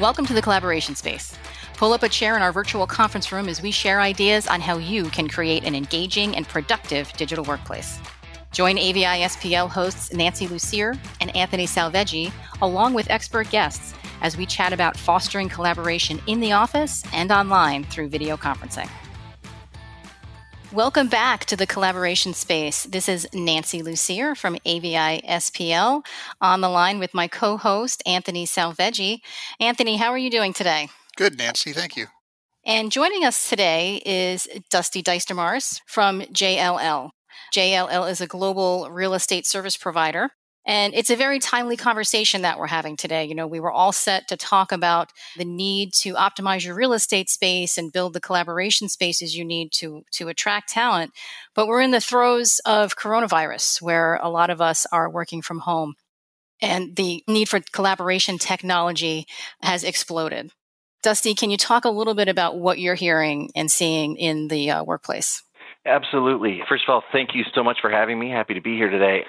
Welcome to the collaboration space. Pull up a chair in our virtual conference room as we share ideas on how you can create an engaging and productive digital workplace. Join AVI SPL hosts Nancy Lussier and Anthony Salveggi, along with expert guests, as we chat about fostering collaboration in the office and online through video conferencing. Welcome back to the collaboration space. This is Nancy Lussier from AVI SPL on the line with my co host, Anthony Salveggi. Anthony, how are you doing today? Good, Nancy. Thank you. And joining us today is Dusty Duistermars from JLL. JLL is a global real estate service provider and it's a very timely conversation that we're having today. You know, we were all set to talk about the need to optimize your real estate space and build the collaboration spaces you need to to attract talent. But we're in the throes of coronavirus where a lot of us are working from home and the need for collaboration technology has exploded. Dusty, can you talk a little bit about what you're hearing and seeing in the uh, workplace? Absolutely. First of all, thank you so much for having me. Happy to be here today.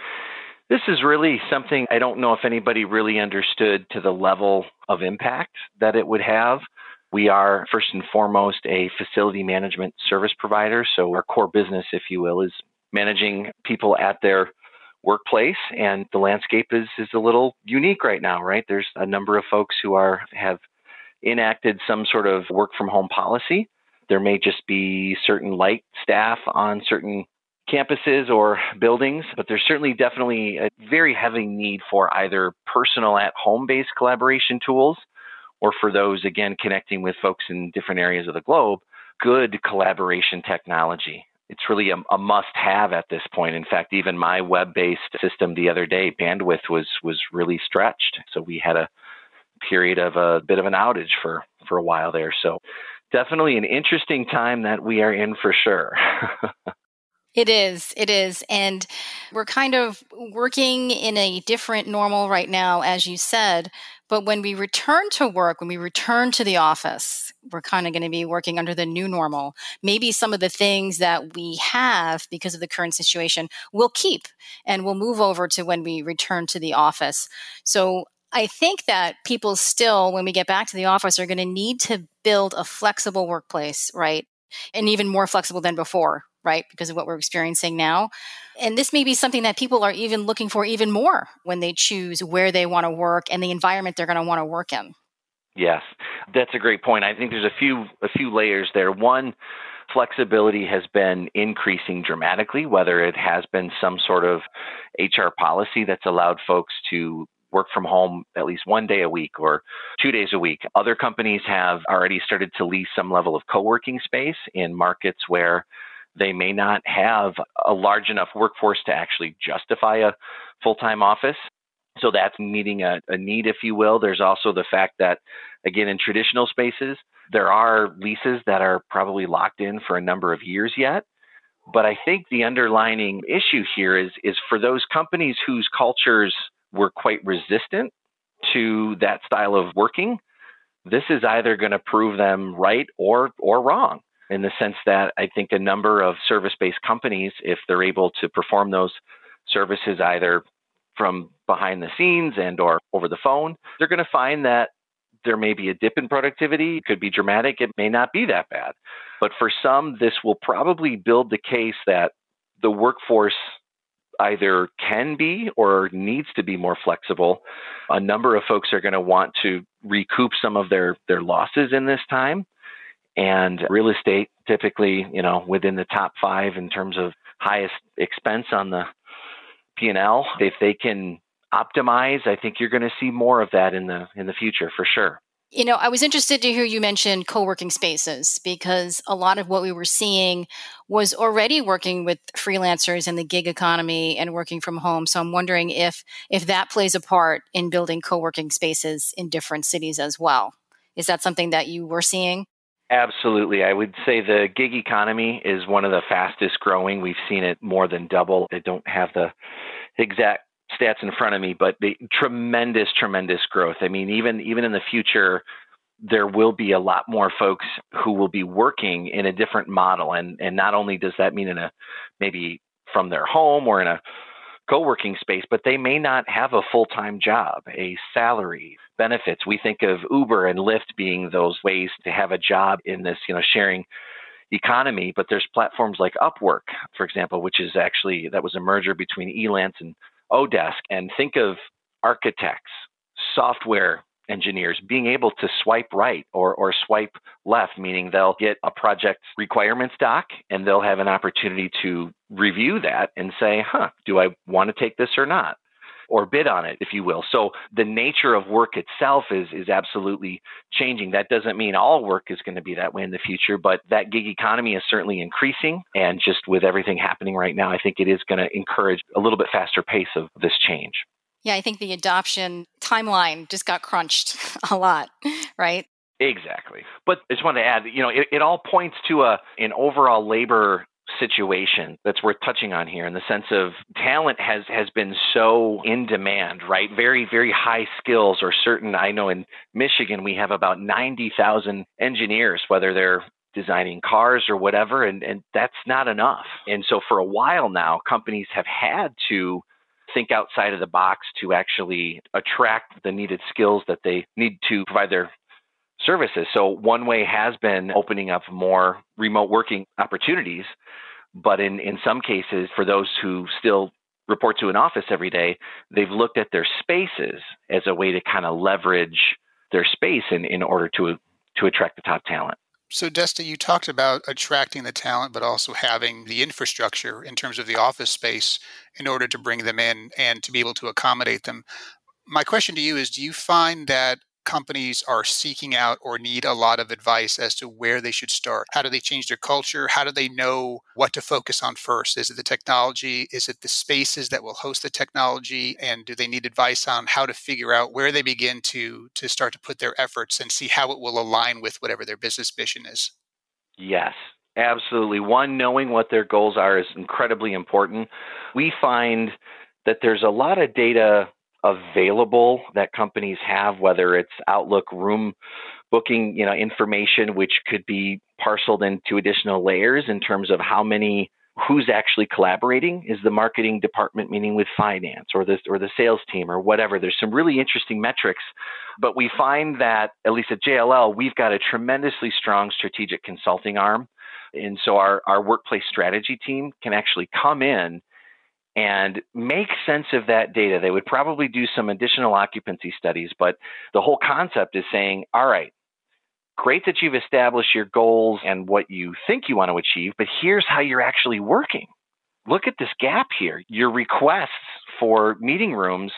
This is really something I don't know if anybody really understood to the level of impact that it would have. We are first and foremost a facility management service provider. So, our core business, if you will, is managing people at their workplace and the landscape is is a little unique right now right there's a number of folks who are have enacted some sort of work from home policy there may just be certain light staff on certain campuses or buildings, but there's certainly definitely a very heavy need for either personal at home based collaboration tools or for those, again, connecting with folks in different areas of the globe, good collaboration technology. It's really a, a must have at this point. In fact, even my web based system the other day, bandwidth was, was really stretched. So we had a period of a bit of an outage for, for a while there. So definitely an interesting time that we are in for sure. It is. It is. And we're kind of working in a different normal right now, as you said. But when we return to work, when we return to the office, we're kind of going to be working under the new normal. Maybe some of the things that we have because of the current situation we'll keep and we'll move over to when we return to the office. So I think that people still, when we get back to the office, are going to need to build a flexible workplace, right? And even more flexible than before, right? Because of what we're experiencing now. And this may be something that people are even looking for even more when they choose where they want to work and the environment they're going to want to work in. Yes, that's a great point. I think there's a few a few layers there. One, flexibility has been increasing dramatically, whether it has been some sort of HR policy that's allowed folks to work from home at least one day a week or two days a week. Other companies have already started to lease some level of co working space in markets where they may not have a large enough workforce to actually justify a full time office. So that's meeting a, a, need, if you will. There's also the fact that, again, in traditional spaces, there are leases that are probably locked in for a number of years yet. But I think the underlining issue here is, is for those companies whose cultures were quite resistant to that style of working, this is either going to prove them right or, or wrong in the sense that I think a number of service-based companies, if they're able to perform those services either from behind the scenes and or over the phone, they're going to find that there may be a dip in productivity. It could be dramatic. It may not be that bad. But for some, this will probably build the case that the workforce either can be or needs to be more flexible. A number of folks are going to want to recoup some of their, their losses in this time and real estate typically, you know, within the top five in terms of highest expense on the P&L. If they can optimize, I think you're going to see more of that in the in the future for sure. You know, I was interested to hear you mention co-working spaces because a lot of what we were seeing was already working with freelancers in the gig economy and working from home. So I'm wondering if if that plays a part in building co-working spaces in different cities as well. Is that something that you were seeing? Absolutely. I would say the gig economy is one of the fastest growing. We've seen it more than double. I don't have the exact stats in front of me, but the tremendous, tremendous growth. I mean, even even in the future, there will be a lot more folks who will be working in a different model. And and not only does that mean in a maybe from their home or in a co-working space, but they may not have a full-time job, a salary benefits. We think of Uber and Lyft being those ways to have a job in this, you know, sharing economy, but there's platforms like Upwork, for example, which is actually that was a merger between Elance and Odesk. And think of architects, software engineers being able to swipe right or, or swipe left, meaning they'll get a project requirements doc and they'll have an opportunity to review that and say, huh, do I want to take this or not? Or bid on it, if you will. So the nature of work itself is is absolutely changing. That doesn't mean all work is going to be that way in the future, but that gig economy is certainly increasing. And just with everything happening right now, I think it is going to encourage a little bit faster pace of this change. Yeah, I think the adoption timeline just got crunched a lot, right? Exactly. But I just want to add, you know, it, it all points to a an overall labor situation that's worth touching on here in the sense of talent has has been so in demand right? Very very high skills or certain i know in michigan we have about 90,000 engineers whether they're designing cars or whatever and and that's not enough. And so for a while now companies have had to think outside of the box to actually attract the needed skills that they need to provide their services. So one way has been opening up more remote working opportunities, but in, in some cases, for those who still report to an office every day, they've looked at their spaces as a way to kind of leverage their space in, in order to to attract the top talent. So, Dusty, you talked about attracting the talent, but also having the infrastructure in terms of the office space in order to bring them in and to be able to accommodate them. My question to you is Do you find that companies are seeking out or need a lot of advice as to where they should start. How do they change their culture? How do they know what to focus on first? Is it the technology? Is it the spaces that will host the technology? And do they need advice on how to figure out where they begin to to start to put their efforts and see how it will align with whatever their business mission is? Yes, Absolutely. One, knowing what their goals are is incredibly important. We find that there's a lot of data available that companies have, whether it's Outlook room booking, you know, information, which could be parceled into additional layers in terms of how many who's actually collaborating. Is the marketing department meaning with finance or the or the sales team or whatever? There's some really interesting metrics but we find that at least at JLL we've got a tremendously strong strategic consulting arm. And so our our workplace strategy team can actually come in and make sense of that data. They would probably do some additional occupancy studies, but the whole concept is saying, all right, great that you've established your goals and what you think you want to achieve, but here's how you're actually working. Look at this gap here. Your requests for meeting rooms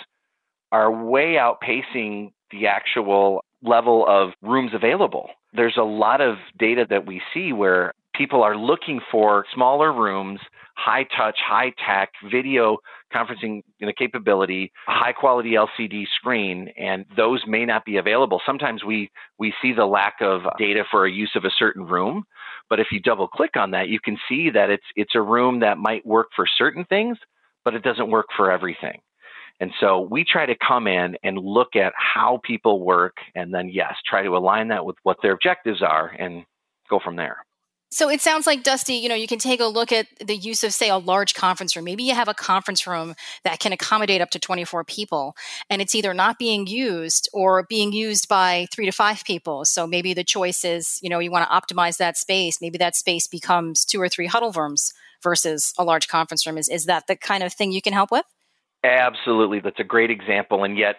are way outpacing the actual level of rooms available. There's a lot of data that we see where people are looking for smaller rooms, high touch, high tech video conferencing you know, capability, high quality LCD screen, and those may not be available. Sometimes we we see the lack of data for a use of a certain room, but if you double click on that, you can see that it's it's a room that might work for certain things, but it doesn't work for everything. And so we try to come in and look at how people work and then yes, try to align that with what their objectives are and go from there. So it sounds like Dusty, you know, you can take a look at the use of say a large conference room. Maybe you have a conference room that can accommodate up to 24 people and it's either not being used or being used by 3 to 5 people. So maybe the choice is, you know, you want to optimize that space. Maybe that space becomes two or three huddle rooms versus a large conference room. Is is that the kind of thing you can help with? Absolutely. That's a great example and yet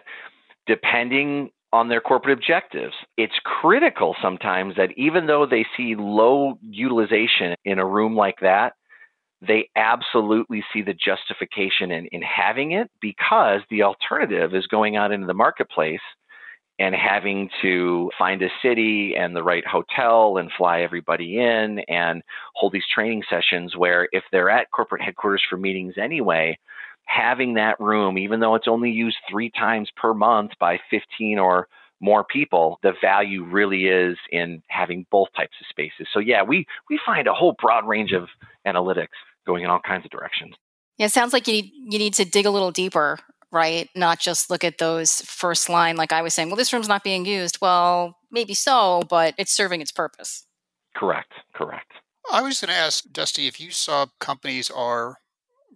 depending on their corporate objectives. It's critical sometimes that even though they see low utilization in a room like that, they absolutely see the justification in, in having it because the alternative is going out into the marketplace and having to find a city and the right hotel and fly everybody in and hold these training sessions where if they're at corporate headquarters for meetings anyway, having that room, even though it's only used three times per month by 15 or more people, the value really is in having both types of spaces. So yeah, we we find a whole broad range of analytics going in all kinds of directions. Yeah, it sounds like you need you need to dig a little deeper, right? Not just look at those first line like I was saying, well this room's not being used. Well, maybe so, but it's serving its purpose. Correct. Correct. I was going to ask Dusty if you saw companies are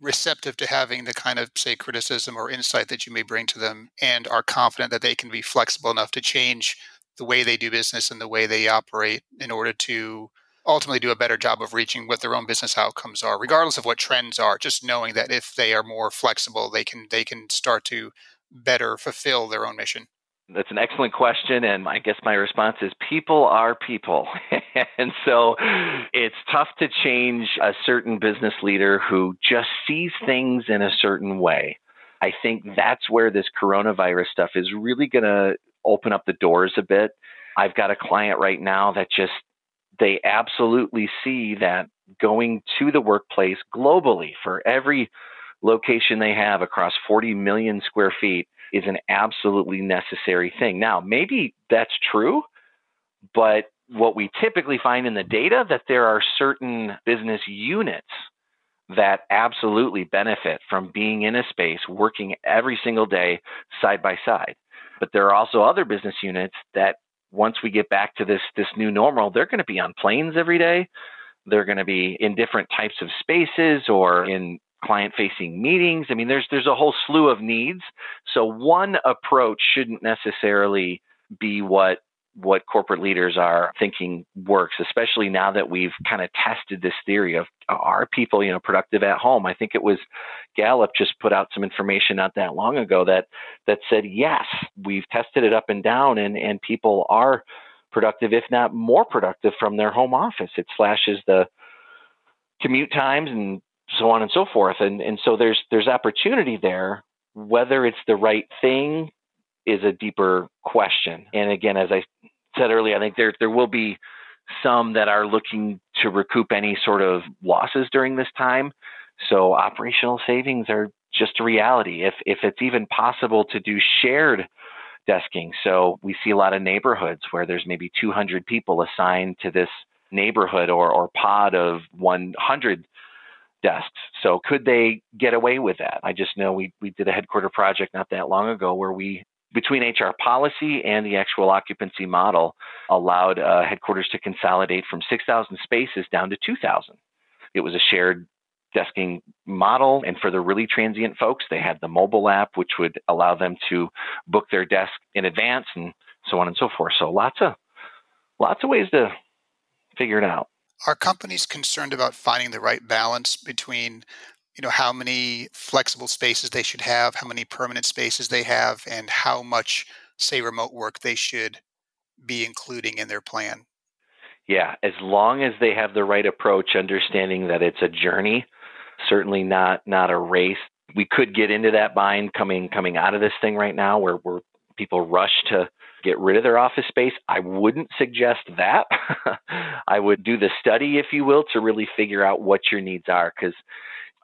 receptive to having the kind of say criticism or insight that you may bring to them and are confident that they can be flexible enough to change the way they do business and the way they operate in order to ultimately do a better job of reaching what their own business outcomes are regardless of what trends are just knowing that if they are more flexible they can they can start to better fulfill their own mission that's an excellent question. And I guess my response is people are people. and so it's tough to change a certain business leader who just sees things in a certain way. I think that's where this coronavirus stuff is really going to open up the doors a bit. I've got a client right now that just, they absolutely see that going to the workplace globally for every location they have across 40 million square feet is an absolutely necessary thing. Now, maybe that's true, but what we typically find in the data that there are certain business units that absolutely benefit from being in a space working every single day side by side. But there are also other business units that once we get back to this this new normal, they're going to be on planes every day. They're going to be in different types of spaces or in client facing meetings. I mean, there's there's a whole slew of needs. So one approach shouldn't necessarily be what what corporate leaders are thinking works, especially now that we've kind of tested this theory of are people, you know, productive at home? I think it was Gallup just put out some information not that long ago that that said yes, we've tested it up and down, and and people are productive, if not more productive, from their home office. It slashes the commute times and so on and so forth. And and so there's there's opportunity there. Whether it's the right thing is a deeper question. And again, as I said earlier, I think there there will be some that are looking to recoup any sort of losses during this time. So operational savings are just a reality. If if it's even possible to do shared desking. So we see a lot of neighborhoods where there's maybe 200 people assigned to this neighborhood or, or pod of 100 desks. So could they get away with that? I just know we, we did a headquarter project not that long ago where we, between HR policy and the actual occupancy model, allowed uh, headquarters to consolidate from 6,000 spaces down to 2,000. It was a shared desking model. And for the really transient folks, they had the mobile app, which would allow them to book their desk in advance and so on and so forth. So lots of lots of ways to figure it out. Are companies concerned about finding the right balance between you know how many flexible spaces they should have, how many permanent spaces they have, and how much say remote work they should be including in their plan? Yeah, as long as they have the right approach, understanding that it's a journey, certainly not not a race. We could get into that bind coming coming out of this thing right now, where where people rush to get rid of their office space. I wouldn't suggest that. I would do the study, if you will, to really figure out what your needs are. Because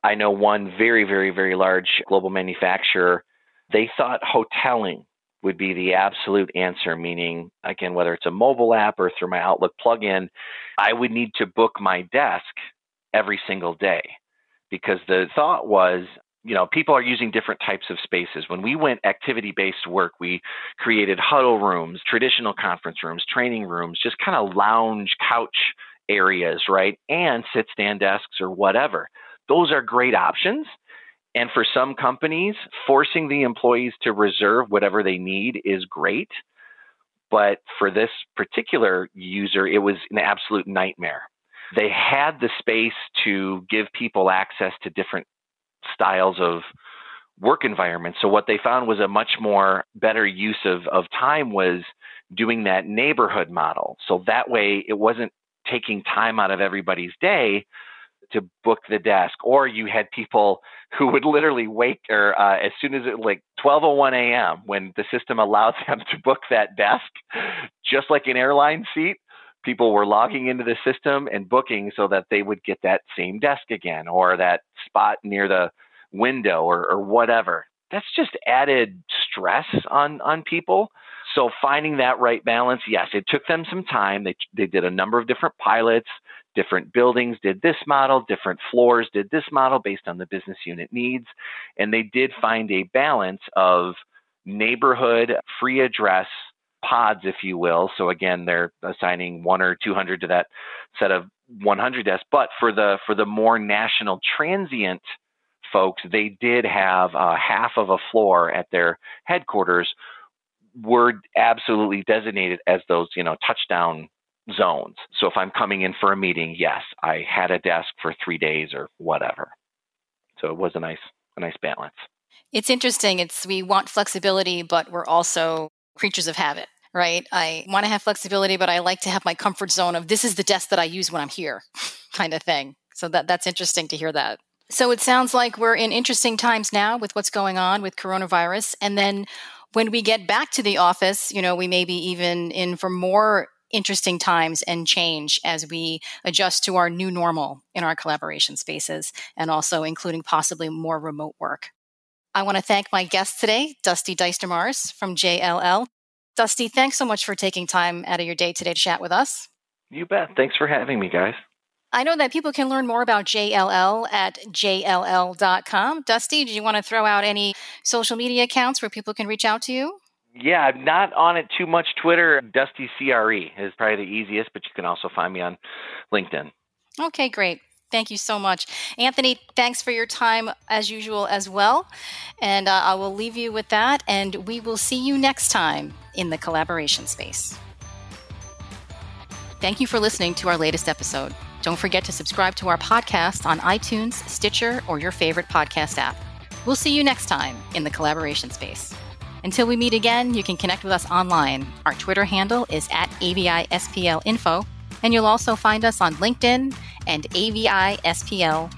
I know one very, very, very large global manufacturer, they thought hoteling would be the absolute answer, meaning, again, whether it's a mobile app or through my Outlook plugin, I would need to book my desk every single day because the thought was you know, people are using different types of spaces. When we went activity based work, we created huddle rooms, traditional conference rooms, training rooms, just kind of lounge couch areas, right? And sit stand desks or whatever. Those are great options. And for some companies, forcing the employees to reserve whatever they need is great. But for this particular user, it was an absolute nightmare. They had the space to give people access to different styles of work environment. So what they found was a much more better use of, of time was doing that neighborhood model. So that way it wasn't taking time out of everybody's day to book the desk or you had people who would literally wake or uh, as soon as it like 12:01 a.m. when the system allowed them to book that desk just like an airline seat people were logging into the system and booking so that they would get that same desk again or that spot near the window or, or whatever. That's just added stress on on people. So finding that right balance, yes, it took them some time. They they did a number of different pilots, different buildings did this model, different floors did this model based on the business unit needs, and they did find a balance of neighborhood free address pods, if you will. So again, they're assigning one or 200 to that set of 100 desks. But for the for the more national transient folks, they did have uh, half of a floor at their headquarters were absolutely designated as those, you know, touchdown zones. So if I'm coming in for a meeting, yes, I had a desk for three days or whatever. So it was a nice, a nice balance. It's interesting. It's we want flexibility, but we're also creatures of habit, right? I want to have flexibility, but I like to have my comfort zone of this is the desk that I use when I'm here, kind of thing. So that that's interesting to hear that. So it sounds like we're in interesting times now with what's going on with coronavirus. And then when we get back to the office, you know, we may be even in for more interesting times and change as we adjust to our new normal in our collaboration spaces and also including possibly more remote work. I want to thank my guest today, Dusty Duistermars from JLL. Dusty, thanks so much for taking time out of your day today to chat with us. You bet. Thanks for having me, guys. I know that people can learn more about JLL at jll.com. Dusty, do you want to throw out any social media accounts where people can reach out to you? Yeah, I'm not on it too much. Twitter, Dusty CRE is probably the easiest, but you can also find me on LinkedIn. Okay, great. Thank you so much. Anthony, thanks for your time as usual as well. And uh, I will leave you with that, and we will see you next time in the collaboration space. Thank you for listening to our latest episode. Don't forget to subscribe to our podcast on iTunes, Stitcher, or your favorite podcast app. We'll see you next time in the collaboration space. Until we meet again, you can connect with us online. Our Twitter handle is at AVISPLinfo, and you'll also find us on LinkedIn and avispl.com.